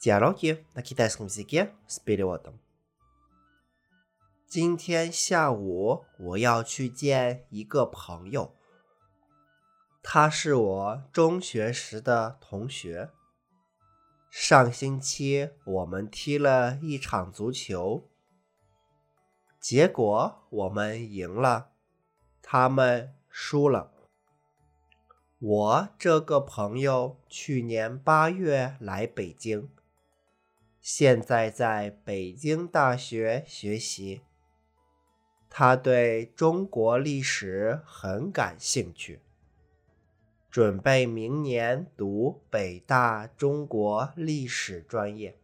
Диалоги на китайском языке с переводом. 今天下午我要去见一个朋友，他是我中学时的同学。上星期我们踢了一场足球，结果我们赢了，他们输了。我这个朋友去年八月来北京， 现在在北京大学学习。他对中国历史很感兴趣，准备明年读北大中国历史专业。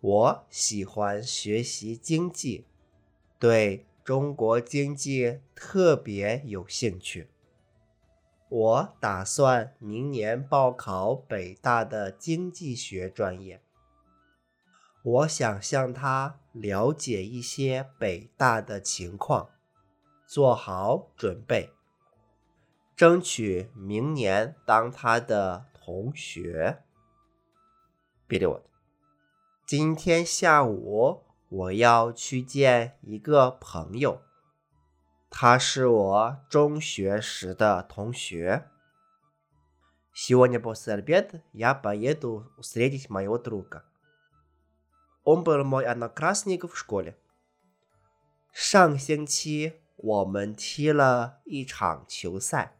我喜欢学习经济，对中国经济特别有兴趣。我打算明年报考北大的经济学专业。我想向他了解一些北大的情况，做好准备，争取明年当他的同学。别理我。今天下午我要去见一个朋友。他是我中学时的同学。Сегодня после обеда я поеду встретить моего друга. Он был мой одноклассник в школе. 上星期我们踢了一场球赛，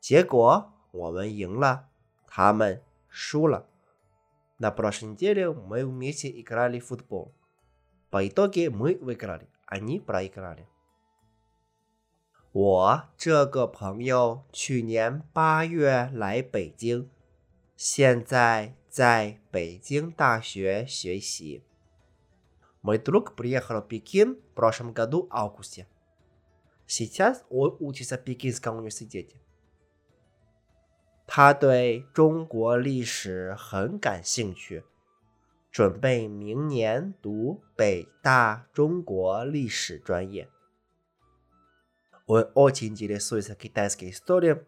结果我们赢了，他们输了。На прошлой неделе мы вместе играли в футбол. По итоге мы выиграли, они проиграли. 我这个朋友去年八月来北京，现在 在北京大学学习。Мой друг приехал в Пекин в прошлом году в августе. Сейчас он учится в Пекинском университете. 他对中国历史很感兴趣，准备明年读北大中国历史专业。Он очень интересуется китайской историей.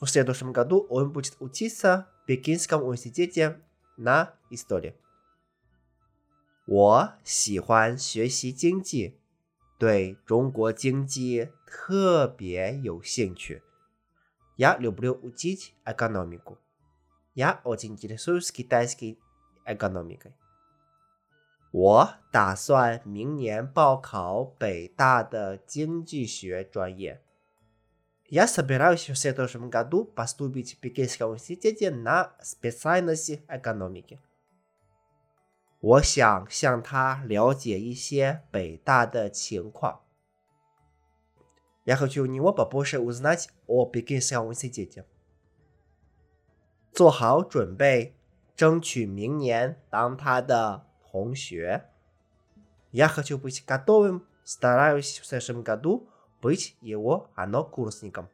В следующем году он будет учиться в Пекинском университете на истории. 我喜欢学习经济，对中国经济特别有兴趣。Я люблю учить экономику. Я очень интересуюсь китайской экономикой. 我打算明年报考北大的经济学专业。 Я собираюсь в следующем году поступить в Пекинском университете на специальность экономики。我想向他了解一些北大的情况。Я хочу у него побольше узнать о Пекинском университете。做好准备，争取明年当他的。同学，я хочу быть готовым, стараюсь в следующем году быть его оно курсником.